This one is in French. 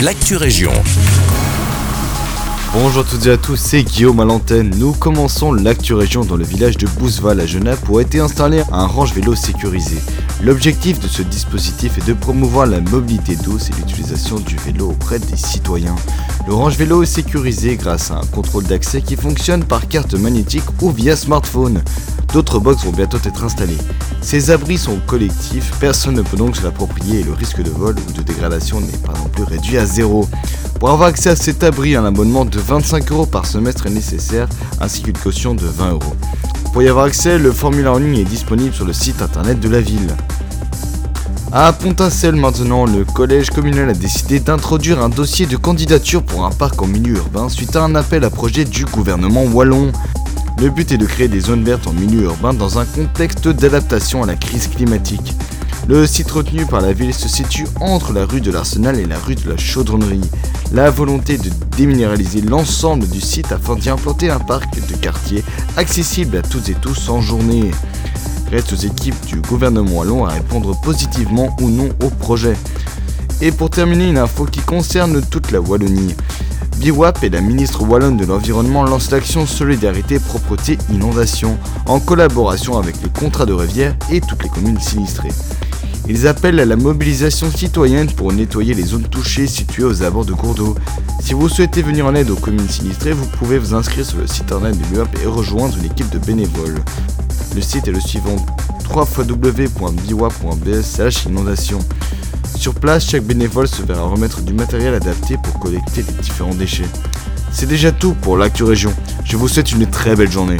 l'actu région. Bonjour à toutes et à tous, c'est Guillaume à l'antenne. Nous commençons l'actu région dans le village de Bouzeval à Genappe où a été installé un range vélo sécurisé. L'objectif de ce dispositif est de promouvoir la mobilité douce et l'utilisation du vélo auprès des citoyens. Le range vélo est sécurisé grâce à un contrôle d'accès qui fonctionne par carte magnétique ou via smartphone. D'autres box vont bientôt être installés. Ces abris sont collectifs, personne ne peut donc se l'approprier et le risque de vol ou de dégradation n'est pas non plus réduit à zéro. Pour avoir accès à cet abri, un abonnement de 25 euros par semestre est nécessaire, ainsi qu'une caution de 20 euros. Pour y avoir accès, le formulaire en ligne est disponible sur le site internet de la ville. À Pontincelle maintenant, le collège communal a décidé d'introduire un dossier de candidature pour un parc en milieu urbain suite à un appel à projet du gouvernement wallon. Le but est de créer des zones vertes en milieu urbain dans un contexte d'adaptation à la crise climatique. Le site retenu par la ville se situe entre la rue de l'Arsenal et la rue de la Chaudronnerie. La volonté de déminéraliser l'ensemble du site afin d'y implanter un parc de quartier accessible à toutes et tous en journée. Reste aux équipes du gouvernement wallon à répondre positivement ou non au projet. Et pour terminer, une info qui concerne toute la Wallonie. BIWAP et la ministre wallonne de l'Environnement lancent l'action Solidarité Propreté Inondation en collaboration avec les contrats de rivière et toutes les communes sinistrées. Ils appellent à la mobilisation citoyenne pour nettoyer les zones touchées situées aux abords de cours d'eau. Si vous souhaitez venir en aide aux communes sinistrées, vous pouvez vous inscrire sur le site internet du MUAP et rejoindre une équipe de bénévoles. Le site est le suivant www.biwa.bs inondation. Sur place, chaque bénévole se verra remettre du matériel adapté pour collecter les différents déchets. C'est déjà tout pour l'actu région. Je vous souhaite une très belle journée.